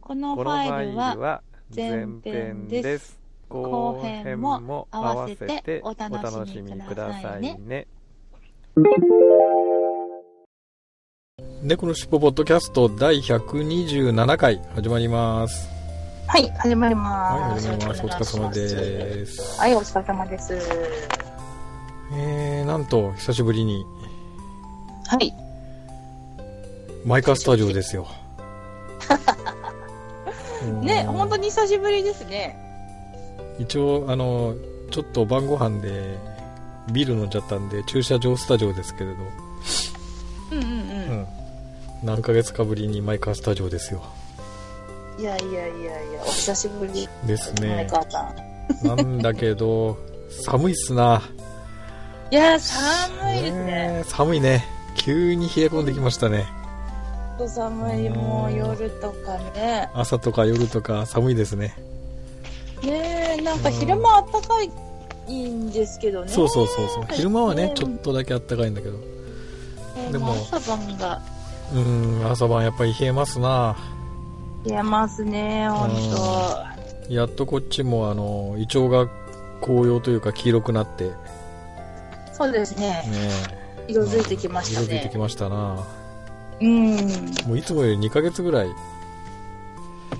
このファイルは前前編編です。後後編編もも合合わわせておお楽楽ししみくだださいね。猫のしっぽポッドキャスト第127回始まります。はい、始まりはい、ます。始まります。お疲れ様す。です。はい、お疲れ様です。えー、なんと、久しぶりに、はい。マイカスタジオですよ。ね、本当に。に久しぶりですね。一応、あの、ちょっと晩ご飯で、ビール飲んじゃったんで、駐車場スタジオですけれど、うんうんううん。ん。何ヶ月かぶりにマイカスタジオですよ。いやいやいやいや、お久しぶり。ですね。前川さん。なんだけど、寒いっすな。いや、寒いですね。ねえ寒いね。急に冷え込んできましたね。ほんと寒い、もう夜とかね。朝とか夜とか寒いですね。ねえ、なんか昼間あったかいんですけどね。そうそうそうそう。昼間はねね、ちょっとだけ暖かいんだけど。でも朝晩がうーん、朝晩やっぱり冷えますな。冷えますね、ほんと。やっとこっちもあの、イチョウが紅葉というか黄色くなって、ねそうですね。色づいてきましたね色づいてき。ましたな。うん。もういつもより2ヶ月ぐらい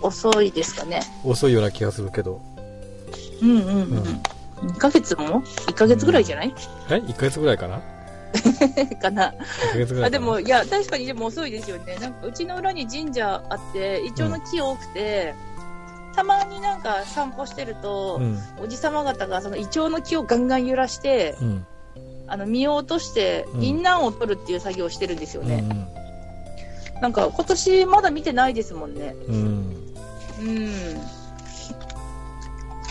遅いですかね。遅いような気がするけど。うんうんうん。うん2ヶ月も ?1 ヶ月ぐらいじゃない、え ?1 ヶ月ぐらいかな？かな。?1 ヶ月ぐらいかなあ、でも、いや、確かにでも遅いですよね。なんか、うちの裏に神社あって、イチョウの木多くて、たまになんか散歩してると、うん。おじさま方がそのイチョウの木をガンガン揺らして、うん。あの、実を落として、うん銀杏を取るっていう作業をしてるんですようん。ね。なんか、今年まだ見てないですもんね。うん。うん。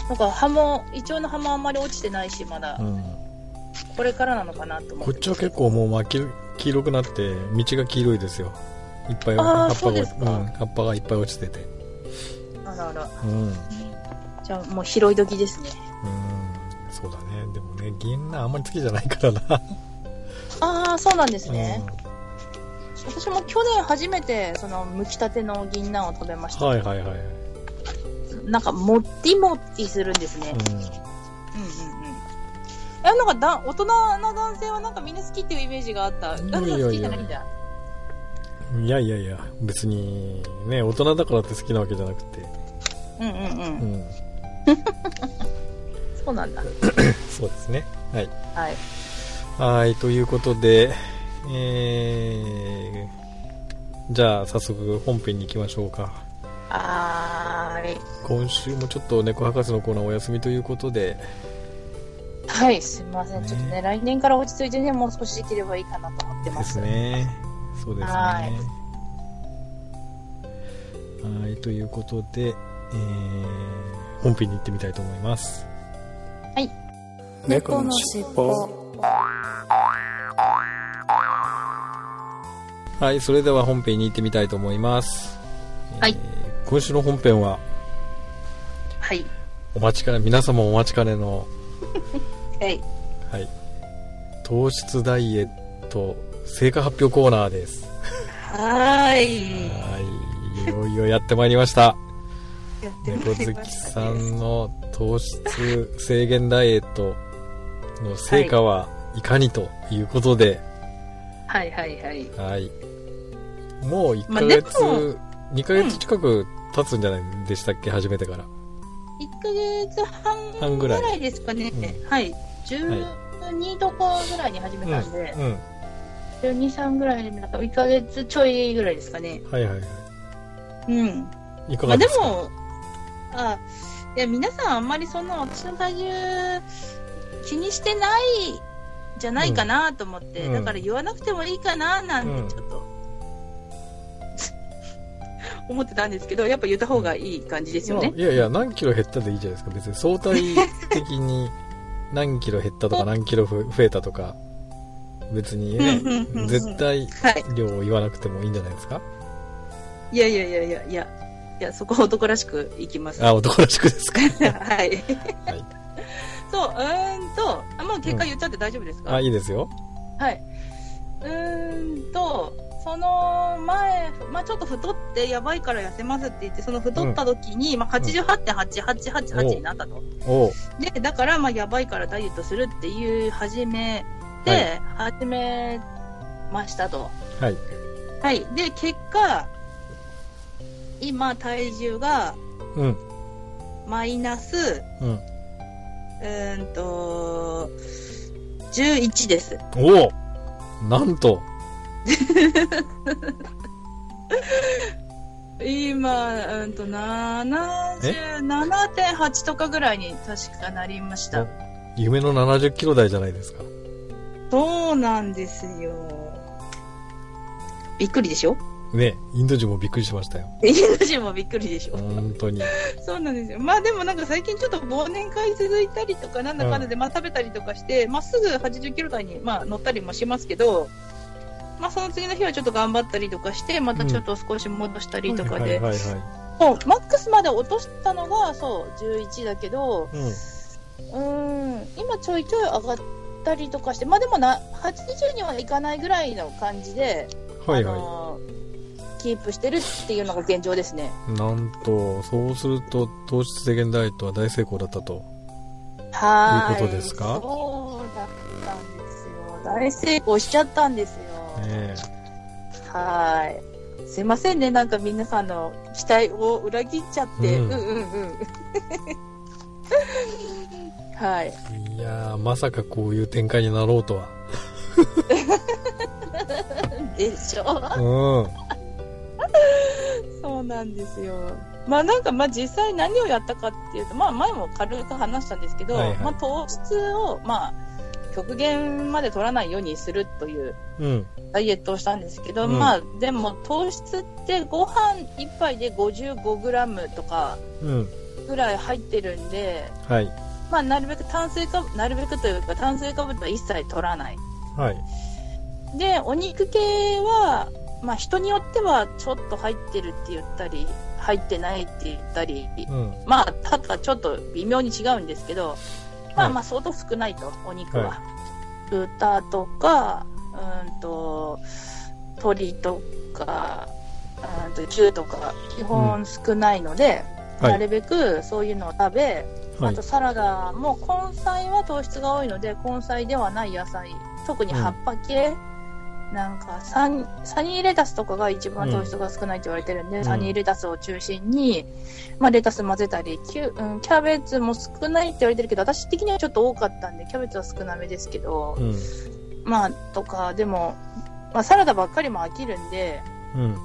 なんか葉も、イチョウの葉もあんまり落ちてないし、まだう、ん。これからなのかなと思っ。こってちは結構もう真っ黄黄色くなって、道が黄色いですよ。いっぱい葉っぱが、そうん、葉っぱがいっぱい落ちてて。あらあら。うん。うん。じゃあもう拾い時ですね。そうだね。でもね、銀杏あんまり好きじゃないからな。ああ、そうなんですね。私も去年初めて、その、剥きたての銀杏を食べましうん。た。はいはいはい。なんか、もってもってするんですね。ううんうんうん。え、なんかだ、大人な男性はなんかみんな好きっていうイメージがあった。いやガンさん好きじゃないんだ？ん。いやいやいや、別に、ね、大人だからって好きなわけじゃなくて。うんうんう。うんん。そうなんだ。そうですね。はい。はい。はい、ということで、えー、じゃあ早速本編に行きましょうか。はーい。今週もちょっと猫博士のコーナーお休みということで、はい、すみません。ねちょっとね、来年から落ち着いてね、もう少しできればいいかなと思ってま。ですすね。そうですね。はいはい。ということで、えー、本編に行ってみたいと思います。猫のしっぽはい、それでは本編に行ってみたいと思います。はいえー今週の本編は、はい。お待ちかね、皆様お待ちかねの、はい。はい、糖質ダイエット成果発表コーナーです。はーい。はい、いよいよやってまいりました。猫好きさねんの糖質制限ダイエットの成果はいかにということで、はいはいはい。はい。もう1まあヶ月、でも2ヶ月近く経つんじゃないでしたっけ、始めてから。1ヶ月半半ぐらいですかね。うんはい。12度こぐらいに始めたんで、うん。12、3ぐらいで、なんか1ヶ月ちょいぐらいですかね。はいはいはい。うん。いかまあでがですか、も、あ、いや、皆さんあんまりそんな私の体重気にしてないじゃないかなと思って、うんだから言わなくてもいいかななんうんてちょっと、思ってたんですけど、やっぱ言った方がいい感じですよねまあ。いやいや、何キロ減ったでいいじゃないですか。別に相対的に 何キロ減ったとか何キロふ増えたとか、別にねうんうんうんう、ん絶対はい。量を言わなくてもいいんじゃないですか？いやいやいやいやいや、いや、そこは男らしくいきます。あ、男らしくですか？はい。はい。そう、うーんと、あもう結果言っちゃって大丈夫ですか、あ、いいですよ。はい。うーんと、その前、まあちょっと太ってやばいから痩せますって言って、その太った時に、まあ88.8888になったと。で、だからまあやばいからダイエットするっていう始めで、始めましたと。はい。はい。で、結果、今体重がうん。マイナス、うん。うーんと、11です。おおなんと、今、うんと、77.8とかぐらいに確かなりました。夢の70キロ台じゃないですか。そうなんですよ。びっくりでしょ？ね、インド人もびっくりしましたよ。インド人もびっくりでしょ？本当に。そうなんですよ。まあでもなんか最近ちょっと忘年会続いたりとか、なんだかんだでまあ食べたりとかして、まあすぐ80キロ台にまあ乗ったりもしますけど、まあその次の日はちょっと頑張ったりとかして、またちょっと少し戻したりとかで、はいはいはい。もうマックスまで落としたのがそう11だけど、うん。うーん、今ちょいちょい上がったりとかして、まあでもな、80にはいかないぐらいの感じで、はいはあのーキープしてるっていうのが現状ですね。い。なんと、そうすると、糖質制限ダイエットは大成功だったと。はーい。いうことですか？そうだったんですよ。大成功しちゃったんですよ。ねはーい。すいませんね、なんか皆さんの期待を裏切っちゃって。ううんん、うん、うんはい。え。いやー、まさかこういう展開になろうとは。でしょうん。そうなんですよ。まあなんかまあ実際何をやったかっていうと、まあ前も軽く話したんですけど、はいはいまあ糖質をまあ極限まで取らないようにするといううん。ダイエットをしたんですけど、うんまあでも糖質ってご飯一杯で 55g とかうん。ぐらい入ってるんで、はい。まあなるべく炭水化物、なるべくというか炭水化物は一切取らない。はい。で、お肉系は、まあ人によってはちょっと入ってるって言ったり、入ってないって言ったり、うん。まあただちょっと微妙に違うんですけど、まはい。あまあ相当少ないと、お肉は。は豚とか、うんと、鶏とか、うんと牛とか、基本少ないので、はい。なるべくそういうのを食べ、はい。あと。サラダも根菜は糖質が多いので根菜ではない野菜。特に葉っぱ系、なんかサニーレタスとかが一番糖質が少ないって言われてるんで、うんサニーレタスを中心に、まあ、レタス混ぜたりキュ、うん、キャベツも少ないって言われてるけど私的にはちょっと多かったんでキャベツは少なめですけど、うん。まあとかでも、まあ、サラダばっかりも飽きるんで、うん。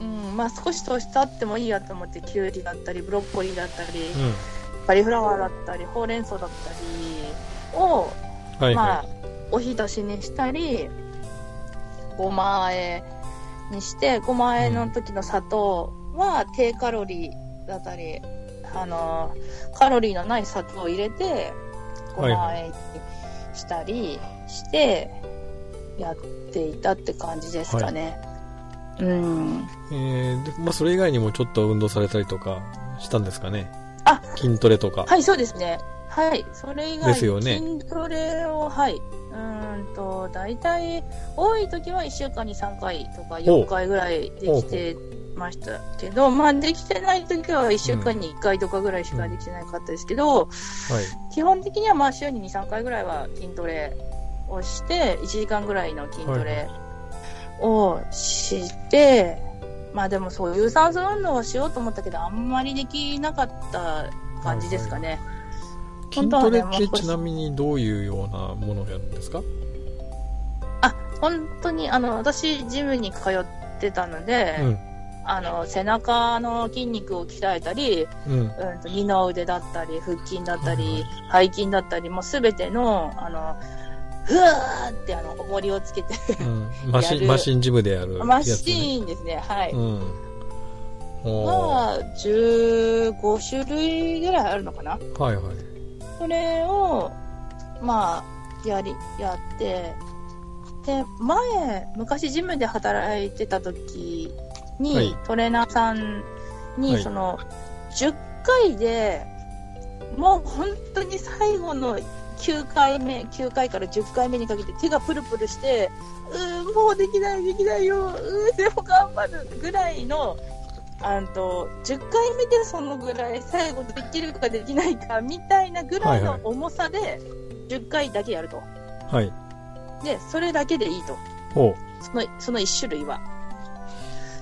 うんまあ、少し糖質あってもいいやと思ってキュウリだったりブロッコリーだったり、うん。カリフラワーだったり、ほうれん草だったりを、はいまはあ、おひたしにしたり、ごま和えにして、ごま和えの時の砂糖は低カロリーだったり、あの、カロリーのない砂糖を入れて、ごま和えにしたりして、やっていたって感じですかね。うん。い。えー、で、まあ、それ以外にもちょっと運動されたりとかしたんですかね。あ筋トレとか。はい、そうですね。はい、それ以外ですよね。筋トレを、はい、うーんと、大体、多い時は1週間に3回とか4回ぐらいできてましたけど、まあ、できてない時は1週間に1回とかぐらいしかできてなかったですけど、はい。基本的にはまあ週に2、3回ぐらいは筋トレをして、1時間ぐらいの筋トレをして、まあでもそう、有酸素運動をしようと思ったけど、あんまりできなかった感じですかね。筋トレってちなみにどういうようなものをやるんですか？あ、本当に、あの、私、ジムに通ってたので、うん。あの、背中の筋肉を鍛えたり、うん。うんと、二の腕だったり、腹筋だったはいり、背筋だったり、もうすべての、あの、ふわーって、あの、重りをつけて、うん。マシン、マシンジムでやるね。マシーンですね、はい。うん。おーが15種類ぐらいあるのかなはいはい。それを、まあ、やり、やって、で、前、昔ジムで働いてた時に、はい。トレーナーさんに、はい。その、10回で、もう本当に最後の9回目、9回から10回目にかけて手がプルプルして、うーん、もうできない、できないよ、うーん、でも頑張るぐらいの、あんと、10回目でそのぐらい最後できるかできないかみたいなぐらいの重さで10回だけやると。はい。で、それだけでいいと。その、その1種類は。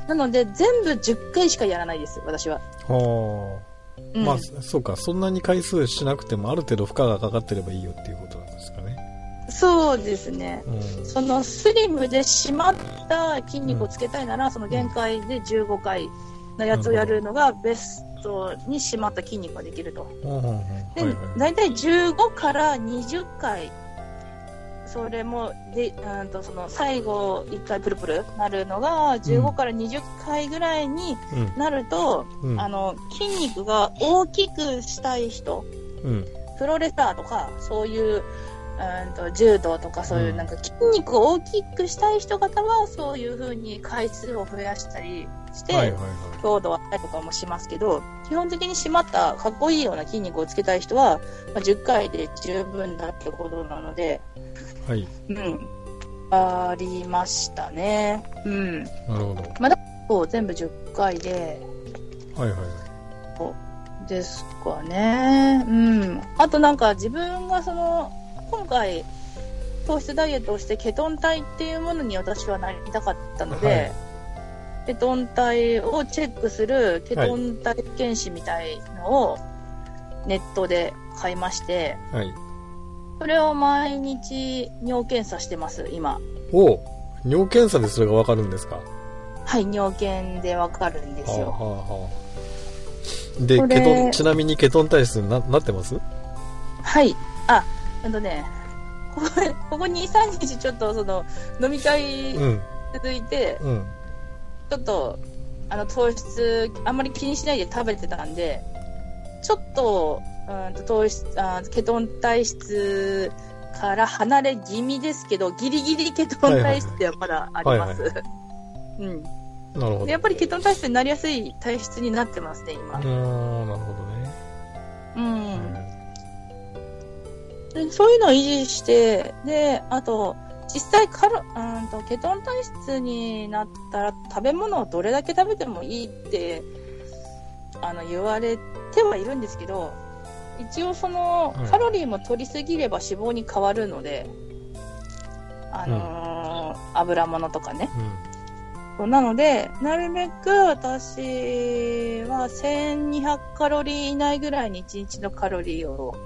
なので、全部10回しかやらないです、私は。はあ。うん、まあ、そうか。そんなに回数しなくても、ある程度負荷がかかってればいいよっていうことなんですかね。そうですね。うん。そのスリムで締まった筋肉をつけたいなら、その限界で15回のやつをやるのがベストに締まった筋肉ができると。で。大体15から20回、それも、で、うんと、その、最後1回プルプルなるのが、15から20回ぐらいになると、うん。うん。あの、筋肉が大きくしたい人、うん。プロレスラーとか、そういう、うんと、柔道とかそういううんなんか筋肉を大きくしたい人方は、そういう風に回数を増やしたりして、はいはいはい。強度を上げたりとかもしますけど、基本的に締まったかっこいいような筋肉をつけたい人は、まあ、10回で十分だってことなので、はい。うん。ありましたね。うん。なるほど。そう、全部10回で、はいはいはい。ですかね。うん。あとなんか自分がその、今回、糖質ダイエットをしてケトン体っていうものに私はなりたかったので、はいケトン体をチェックするケトン体検視みたいのをネットで買いまして、はい。それを毎日尿検査してます、今。おう尿検査でそれがわかるんですか？はい、尿検でわかるんですよ。はあはあはあ。で、ケトン、ちなみにケトン体質にななってます？はい。あ、あのね、ここ、ここ2、3日ちょっとその、飲み会うん。続いて、うん。ちょっと、あの、糖質、あんまり気にしないで食べてたんで、ちょっと、うんと糖質あ、ケトン体質から離れ気味ですけど、ギリギリケトン体質ではまだあります。はいうん。なるほど。でやっぱりケトン体質になりやすい体質になってますね、今う。ーん、なるほどね。うん。でそういうのを維持して、で、あと、実際カロ、うんと、ケトン体質になったら食べ物をどれだけ食べてもいいって、あの、言われてはいるんですけど、一応そのうん、カロリーも取りすぎれば脂肪に変わるので、あのー油物とかね。そうなので、なるべく私は1200カロリー以内ぐらいに1日のカロリーを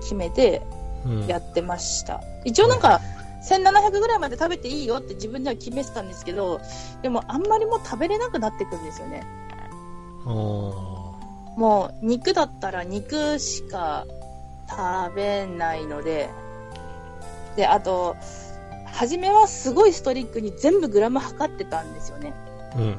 決めてうん。うん。やってました。一応なんか、1700ぐらいまで食べていいよって自分では決めてたんですけど、でもあんまりもう食べれなくなってくるんですよね。もう肉だったら肉しか食べないので、で、あと、初めはすごいストリックに全部グラム測ってたんですよね。うん。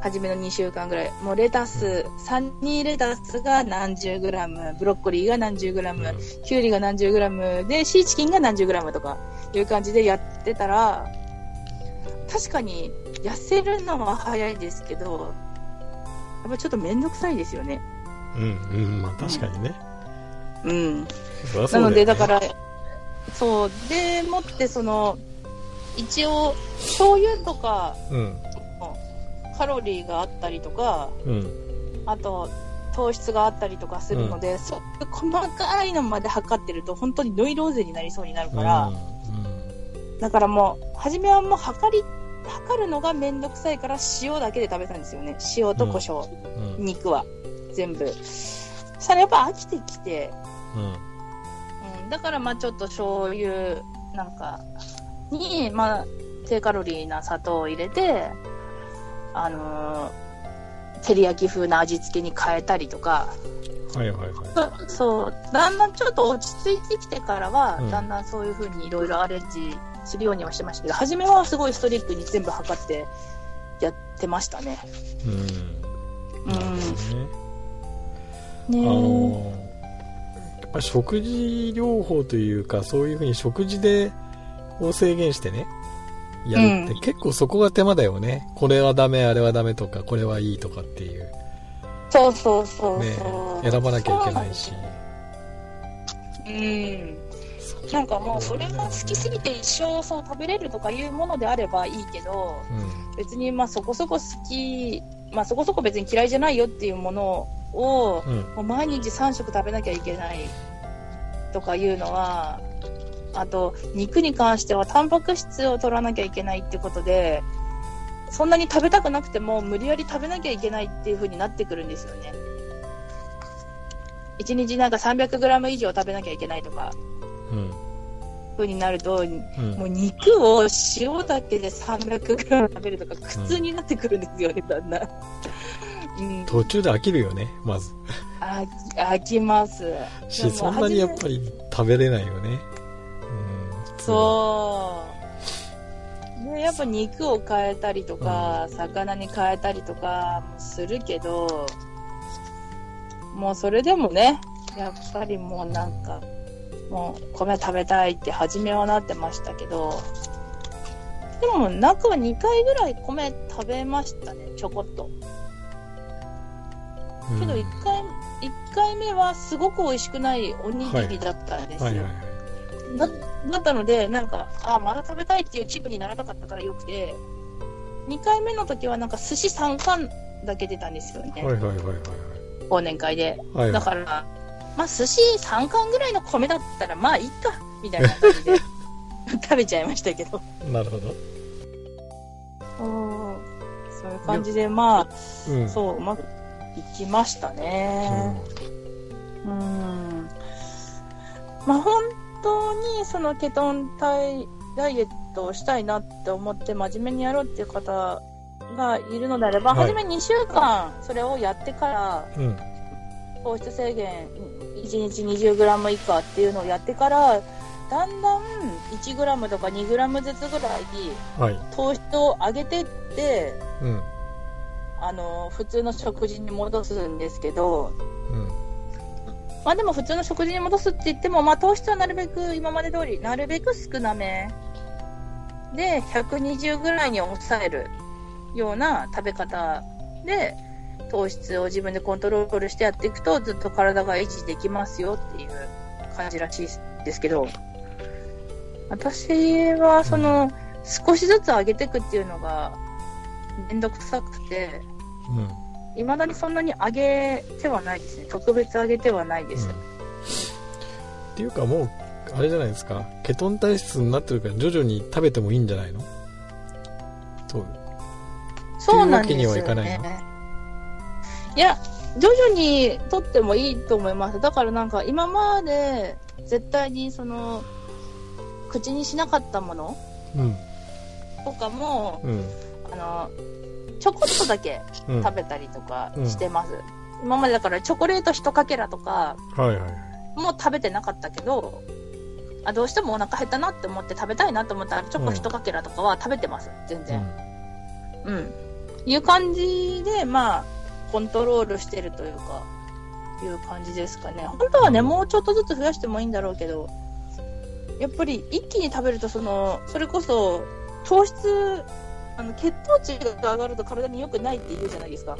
初めの2週間ぐらい。もうレタス、サニーレタスが何十グラム、ブロッコリーが何十グラム、キュウリが何十グラムで、シーチキンが何十グラムとかいう感じでやってたら、確かに痩せるのは早いですけど、やっぱちょっとめんどくさいですよね。うん。うん。まあ確かにね。うん。うだよねなので、だか、ら、そう、でもって、その、一応、醤油とか、うん。カロリーがあったりとか、うん。あと、糖質があったりとかするので、そういう細かいのまで測ってると、本当にノイローゼになりそうになるから、うんだからもう、初めはもう測り、測るのがめんどくさいから塩だけで食べたんですよね。塩と胡椒、うん。うん。肉は、全部。そしたらやっぱ飽きてきて、うん。うん、だからまあちょっと醤油なんかに、まあ、低カロリーな砂糖を入れて、あのー照り焼き風な味付けに変えたりとか、はいはいはい。そそう、だんだんちょっと落ち着いてきてからは、うんだんだんそういう風にいろいろアレンジするようにはしてましたけど、初めはすごいストリックに全部測ってやってましたね。うん。うん。なるほどね。あねのやっぱり食事療法というか、そういうふうに食事で、を制限してね、やるって、うん結構そこが手間だよね。これはダメ、あれはダメとか、これはいいとかっていう。そうそうそうねそう。選ばなきゃいけないし。うん。なんかもうそれが好きすぎて一生そう食べれるとかいうものであればいいけど、うん。別にまあそこそこ好き、まあそこそこ別に嫌いじゃないよっていうものを、うん。もう毎日3食食べなきゃいけないとかいうのは、あと肉に関してはタンパク質を取らなきゃいけないってことで、そんなに食べたくなくても無理やり食べなきゃいけないっていう風になってくるんですよね。1日なんか 300g 以上食べなきゃいけないとか、うん。風になると、うん。もう肉を塩だけで 300g 食べるとか苦痛になってくるんですよね、だんだん。うん、途中で飽きるよね、まず。あ飽きます。し、そんなにやっぱり食べれないよね。うん。そう。で、やっぱ肉を変えたりとか、魚に変えたりとかもするけど、もうそれでもね、やっぱりもうなんか、もう米食べたいって初めはなってましたけど、でも中は2回ぐらい米食べましたね、ちょこっと。けどうん1回、一回目はすごく美味しくないおにぎりだったんですよ。はいはいはい。だだったので、なんか、あまだ食べたいっていう気分にならなかったからよくて、2回目の時はなんか寿司3貫だけ出たんですよね、はいはいはいはい忘年会で。はい。はいだから、まあ寿司3貫ぐらいの米だったら、まあいいか、みたいな感じで 食べちゃいましたけど。なるほど。そういう感じで、まあ、うん。そう、うまくいきましたね。うんまあ本当にそのケトン体ダイエットをしたいなって思って真面目にやろうっていう方がいるのであれば、はい初め2週間それをやってからうん。うん。糖質制限1日 20g 以下っていうのをやってからだんだん 1g とか 2g ずつぐらいはい。糖質を上げてってうん。あの普通の食事に戻すんですけどうん。まあでも普通の食事に戻すって言っても、まあ糖質はなるべく今まで通り、なるべく少なめで120ぐらいに抑えるような食べ方で糖質を自分でコントロールしてやっていくとずっと体が維持できますよっていう感じらしいですけど、私はその少しずつ上げていくっていうのがめんどくさくて、うん。未だにそんなに上げてはないですね。特別上げてはないです。っていうかもう、あれじゃないですか。ケトン体質になってるから徐々に食べてもいいんじゃないの？そう。そうなんですよ、ね。っていうわけにはいかないの？いや、徐々に取ってもいいと思います。だからなんか今まで絶対にその、口にしなかったものうん。とかも、うん。あの、ちょこっとだけうん。食べたりとかうんしてます。今までだからチョコレート一かけらとかはいはいはい。も食べてなかったけど、あどうしてもお腹減ったなって思って食べたいなと思ったらチョコ一かけらとかは食べてます。全然。うん。いう感じで、まあ、コントロールしてるというか、いう感じですかね。本当はね、うんもうちょっとずつ増やしてもいいんだろうけど、やっぱり一気に食べると、その、それこそ、糖質、あの、血糖値が上がると体に良くないって言うじゃないですか。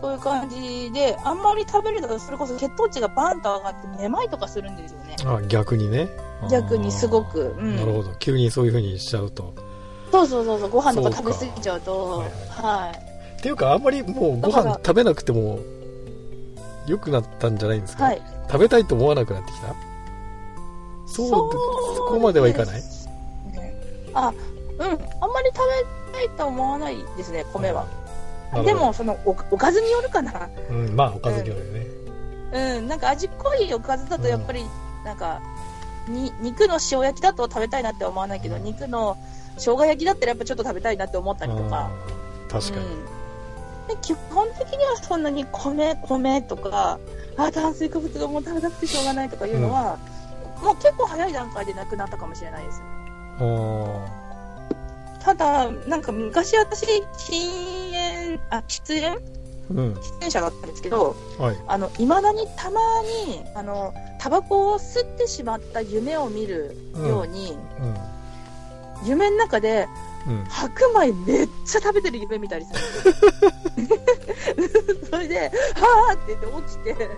そういう感じで、あんまり食べると、それこそ血糖値がバーンと上がって、めまいとかするんですよね。うん。あ、逆にね。逆にすごく。う。ん。なるほど。急にそういう風にしちゃうと。そうそうそうそう、ご飯とか食べ過ぎちゃうと、はいはい。っていうか、あんまりもうご飯食べなくても良くなったんじゃないんですか、はい。食べたいと思わなくなってきた？そう、そこまではいかない？あ、うん。あんまり食べたいと思わないですね、米は。でも、そのお、おかずによるかな。うん、まあ、おかずによるよね。うん。なんか味濃いおかずだと、やっぱり、なんか、に、肉の塩焼きだと食べたいなって思わないけど、肉の生姜焼きだったらやっぱちょっと食べたいなって思ったりとか。確かに。うんで基本的にはそんなに米、米とか、あ、炭水化物がもう食べたくてしょうがないとかいうのは、もう結構早い段階でなくなったかもしれないです。あただ、なんか昔私、禁煙、あ、喫煙？うん。喫煙者だったんですけど、はい。あの、未だにたまに、あの、タバコを吸ってしまった夢を見るように、うん。夢の中でうん。白米めっちゃ食べてる夢見たりする それで、はーって言って起きて、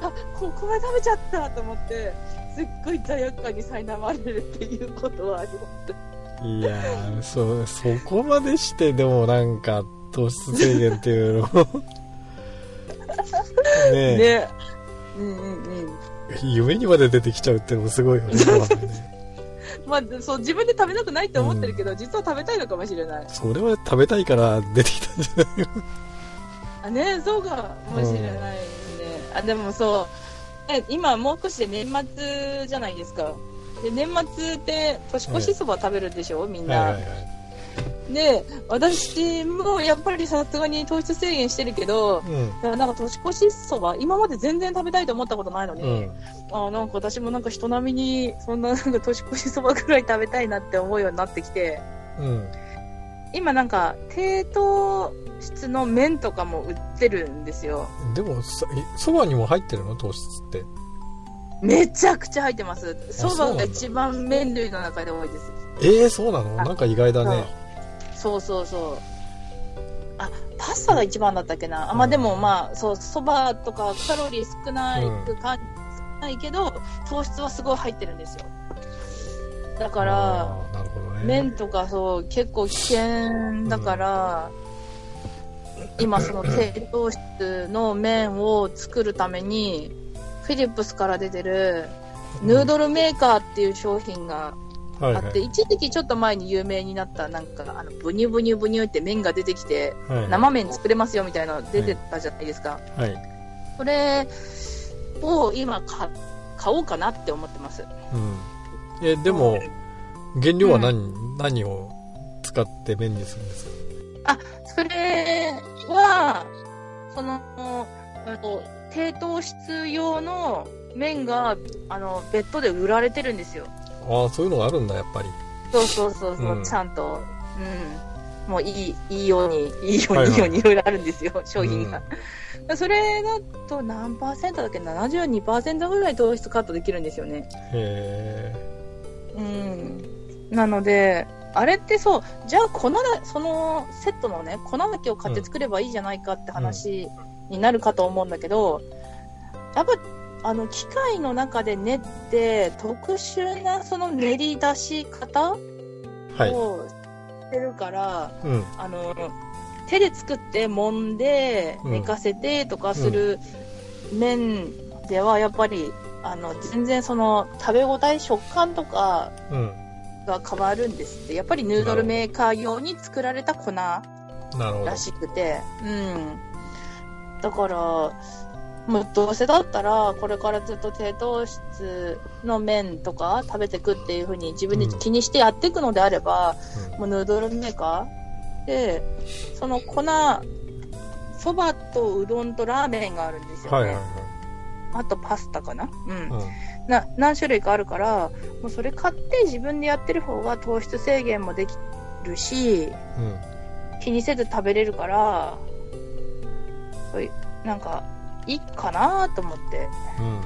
あ、こ米食べちゃったと思って、すっごい罪悪感に苛まれるっていうことはあります。いやー、そ、そこまでして、でもなんか、糖質制限っていうのを ねえ、ね。うんうんうん。夢にまで出てきちゃうっていうのもすごいよね まあ、そう、自分で食べたくないって思ってるけど、実は食べたいのかもしれない。それは食べたいから出てきたんじゃないの？あ、ね、そうかもしれないですね。あ、でもそう、え今もう少しで年末じゃないですか。で、年末って年越しそば食べるでしょ、みんな。はいはいはい。で、私もやっぱりさすがに糖質制限してるけど、うん。なんか年越しそば、今まで全然食べたいと思ったことないのに、うん。あなんか私もなんか人並みに、そんな なんか年越しそばぐらい食べたいなって思うようになってきて、うん。今なんか低糖質の麺とかも売ってるんですよ。でも、そそばにも入ってるの糖質って？めちゃくちゃ入ってます。そばが一番麺類の中で多いです。ええー、そうなの？あなんか意外だね。そうそうそう。あ、パスタが一番だったっけな。あ、まあうんでもまあ、そう、そばとかカロリー少ない感じ、少ないけど、糖質はすごい入ってるんですよ。だから、ね。麺とかそう、結構危険だから、今その低糖質の麺を作るために、フィリップスから出てる、ヌードルメーカーっていう商品がはいはいあって、一時期ちょっと前に有名になった、なんか、あの、ブニュブニュブニュって麺が出てきて、はい生麺作れますよみたいなの出てたじゃないですか。はい。それを今か買おうかなって思ってます。うん。え、でも、原料は何、何を使って麺にするんですか？それは、その、えっと低糖質用の麺が、あの、別途で売られてるんですよ。ああ、そういうのがあるんだ、やっぱり。そうそうそうそう、うんちゃんと。うん。もういい、いいように、いいように、はいはいいいようにいろいろあるんですよ、商品が。それだと何パーセントだっけ ?72% ぐらい糖質カットできるんですよね。へうん。なので、あれってそう、じゃあ粉だ、そのセットのね、粉だけを買って作ればいいじゃないかって話になるかと思うんだけど、やっぱ、あの、機械の中で練って、特殊なその練り出し方。をしてるから、うん。あの、手で作って揉んでうん寝かせてとかする麺ではやっぱり、あの、全然その食べ応え、食感とかうん。が変わるんですって。やっぱりヌードルメーカー用に作られた粉ら。しくて。うん。だから、もうどうせだったら、これからずっと低糖質の麺とか食べてくっていう風に自分で気にしてやっていくのであれば、もうヌードルメーカーで、その粉、そばとうどんとラーメンがあるんですよね。はいはいはあとパスタかな？うん。い。うん。な何種類かあるから、もうそれ買って自分でやってる方が糖質制限もできるし、うん。気にせず食べれるから、なんか、いいかなと思って、うん。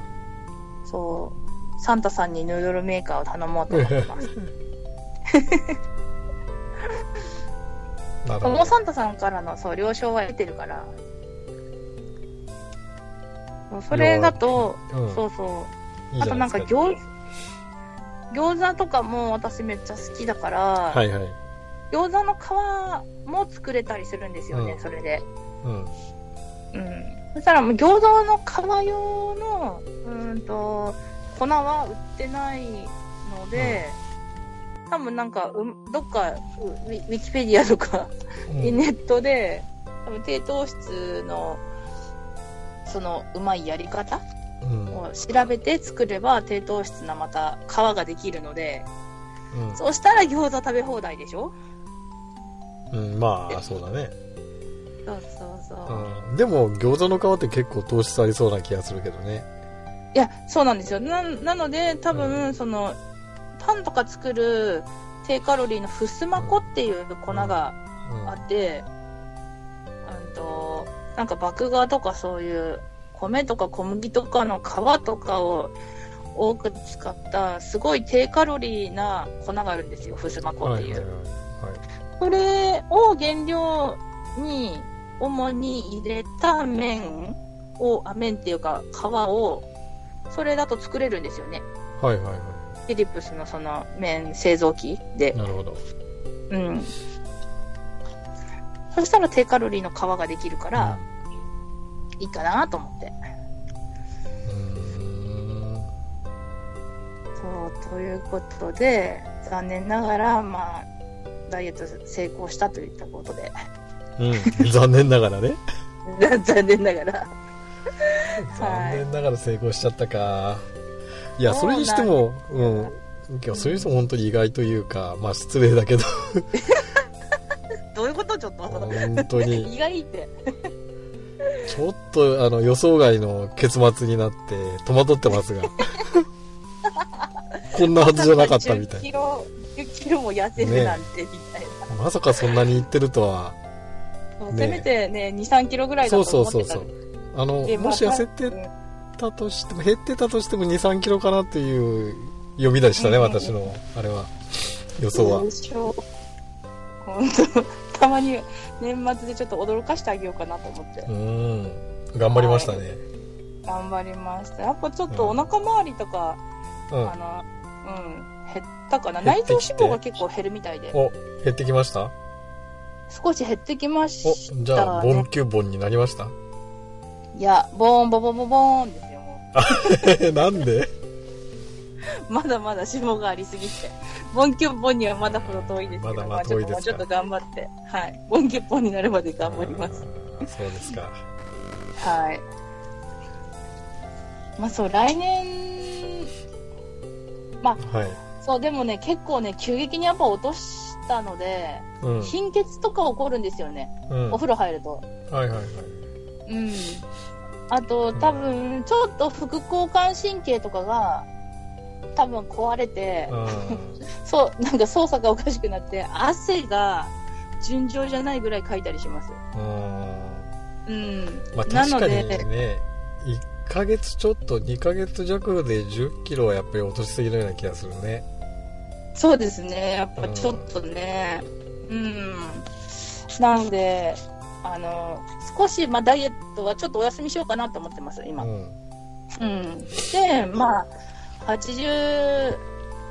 そう、サンタさんにヌードルメーカーを頼もうと思ってます。なるほど。もうサンタさんからのそう了承は得てるから、それだと、うんそうそう、あとなんか。餃餃子とかも私めっちゃ好きだから、はいはい。餃子の皮も作れたりするんですよね、うんそれで。うん。うん。そしたらもう餃子の皮用の、うーんと、粉は売ってないので、多分なんか、うんどっかウィ、キペディアとか、うんネットで、多分低糖質の、その、うまいやり方うん。を調べて作れば低糖質なまた皮ができるので、うんそうしたら餃子食べ放題でしょ？うん、まあ、そうだね。そうそうそう。うん。でも、餃子の皮って結構糖質ありそうな気がするけどね。いや、そうなんですよ。ななので、多分、その、パンとか作る低カロリーのふすま粉っていう粉がうんあって、うんと、なんか麦芽とかそういう米とか小麦とかの皮とかを多く使ったすごい低カロリーな粉があるんですよ、ふすま粉っていう。はいはいはいはいそれを原料に主に入れた麺を、あ麺っていうか皮を、それだと作れるんですよね。はいはいはフィリップスのその麺製造機でい。。なるほど。うん。そしたら低カロリーの皮ができるから、いいかなと思って。そう、ということで、残念ながら、まあ、ダイエット成功したといったことで、うん。残念ながらね。残念ながら。残念ながら成功しちゃったか。いや、それにしても、うん。いや、それにしても本当に意外というか、まあ失礼だけど、どういうことちょっと。本当に、意外って。ちょっと、あの、予想外の結末になって、戸惑ってますが。こんなはずじゃなかったみた10いキロ、10キロも痩せるなんて、みたいな。な。まさかそんなに言ってるとは。せめてね、2、3キロぐらいだそうと思ってたそうそうそう。あの、でもし痩せてうんたとしても、減ってたとしても2、3キロかなっていう読みでしたね、うん私の、あれは。予想は本当たまに年末でちょっと驚かしてあげようかなと思ってう。ん。頑張りましたね。頑張りました。やっぱちょっとお腹周りとか、うんあ。の、うん、減ったかな。内臓脂肪が結構減るみたいで。お、減ってきました？少し減ってきましお、じた、ね。ゃあ、ボンキューボンになりました？いや、ボーンボボボボーンですよ、もなんで？う。まだまだ脂肪がありすぎて。ボンキュッポンにはまだほど遠いですけど、まだまだあちょっ遠いですかともうちょっと頑張って、はい。ボンキュッポンになるまで頑張ります。あーそうですか。はい。まあそう、来年、はい。そう、でもね、結構ね、急激にやっぱ落としたので、うん。貧血とか起こるんですよね。うん。お風呂入ると。はいはいはい。うん。あと、多分、ちょっと副交感神経とかが、多分壊れて、そう、なんか操作がおかしくなって、汗が順調じゃないぐらいかいたりします。うん。まあ確かにで、ね、1ヶ月ちょっと、2ヶ月弱で10キロはやっぱり落としすぎるような気がするね。そうですね、やっぱちょっとね、うん。なので、あの、少し、まあ、ダイエットはちょっとお休みしようかなと思ってます、今。ううん。ん。で、まあ、80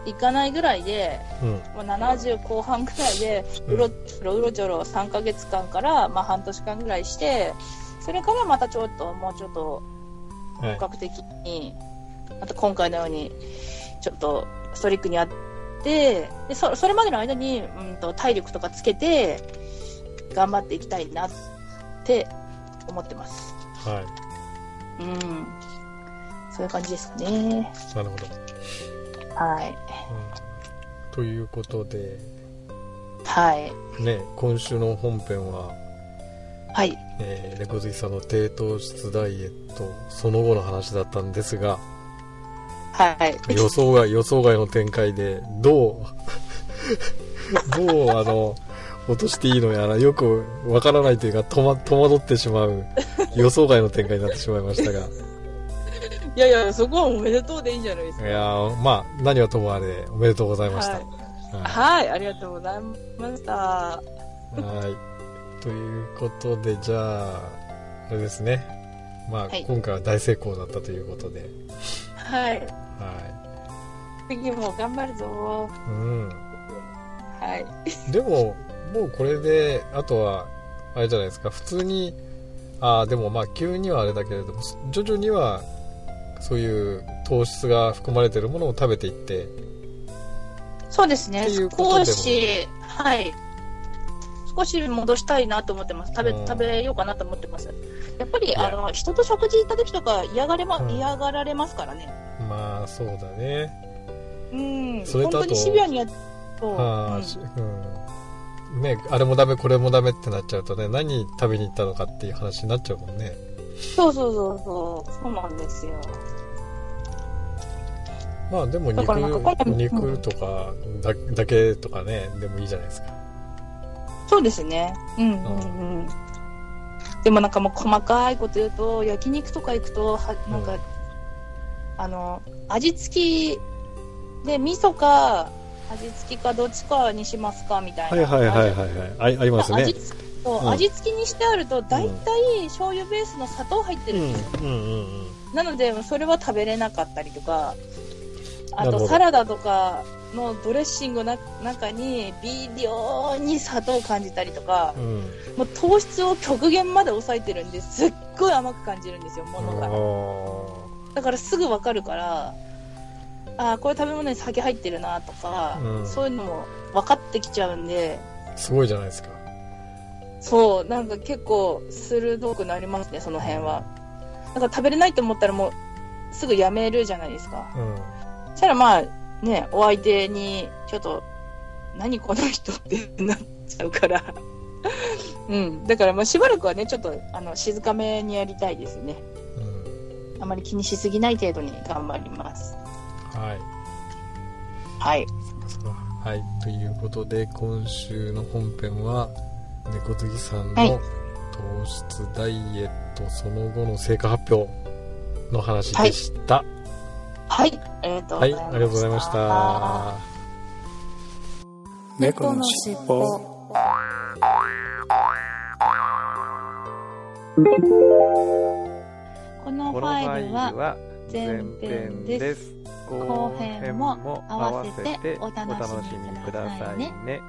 いかないぐらいで、うん。まあ、70後半ぐらいで、うんうろちょろうろちょろ3ヶ月間から、まあ、半年間ぐらいして、それからまたちょっと、もうちょっとはい本。格的に、また今回のように、ちょっとストリックにやって、でそそれまでの間に、うん、と体力とかつけて、頑張っていきたいなって思ってます。はい。うん。そういう感じですね。なるほど。はい。うんということで、はい。ね、今週の本編は、はい。えー、猫好きさんの低糖質ダイエット、その後の話だったんですが、はい。予想外、予想外の展開で、どう、どう、あの、落としていいのやら、よくわからないというか、戸ま戸惑ってしまう、予想外の展開になってしまいましたが、いやいや、そこはおめでとうでいいんじゃないですか。いやーまあ、何はともあれ、おめでとうございました。はいははい、ありがとうございました。い。はい。ということで、じゃあ、あれですね。まあ、はい今回は大成功だったということで、はい。は次も頑張るぞ。い。うん。はい。でも、もうこれで、あとは、あれじゃないですか、普通に、ああ、でもまあ、急にはあれだけれども、徐々には、そういう糖質が含まれているものを食べていって、そうですね少もし、はい。少し戻したいなと思ってます。食べ、うん食べようかなと思ってます。やっぱり、やあの、人と食事行った時とか嫌がれま、うん嫌がられますからね。まあ、そうだね。うん。それとあと本当にシビアにやっと、うんああしうん。ね、あれもダメ、これもダメってなっちゃうとね、何食べに行ったのかっていう話になっちゃうもんね。そうそうそうそう。そうなんですよ。まあでも肉も肉とかだだけとかねでもいいじゃないですかそうですね。うんうんうん。でもなんかもう細かいこと言うと、焼肉とか行くと、はなんか、うんあの、味付きで、味噌か、味付きかどっちかにしますかみたいな。はいはいはいはいはい。あありますね。味付きそううん。味付きにしてあると、大体醤油ベースの砂糖入ってうんるんですよ。うんうんうんなので、それは食べれなかったりとか、あとサラダとかのドレッシングの中に微量に砂糖を感じたりとか、うん。もう糖質を極限まで抑えてるんですっごい甘く感じるんですよ、ものが。あだからすぐわかるから、ああ、これ食べ物に酒入ってるなとか、うんそういうのも分かってきちゃうんで、ーすごいじゃないですかそう、なんか結構鋭くなりますね、その辺は。だから食べれないと思ったらもうすぐやめるじゃないですか。うんそしたらまあね、お相手にちょっと、何この人ってなっちゃうから。うん。だからまあしばらくはね、ちょっとあの静かめにやりたいですね。うんあまり気にしすぎない程度に頑張ります。はい。はい。はい。ということで今週の本編は猫好きさんはい。の糖質ダイエットその後の成果発表の話でした。はい。ありがとうごはい、ざいました。ありがとうございました。猫のしっぽこのファイルは前編です。後編も合わせてお楽しみくださいね。ね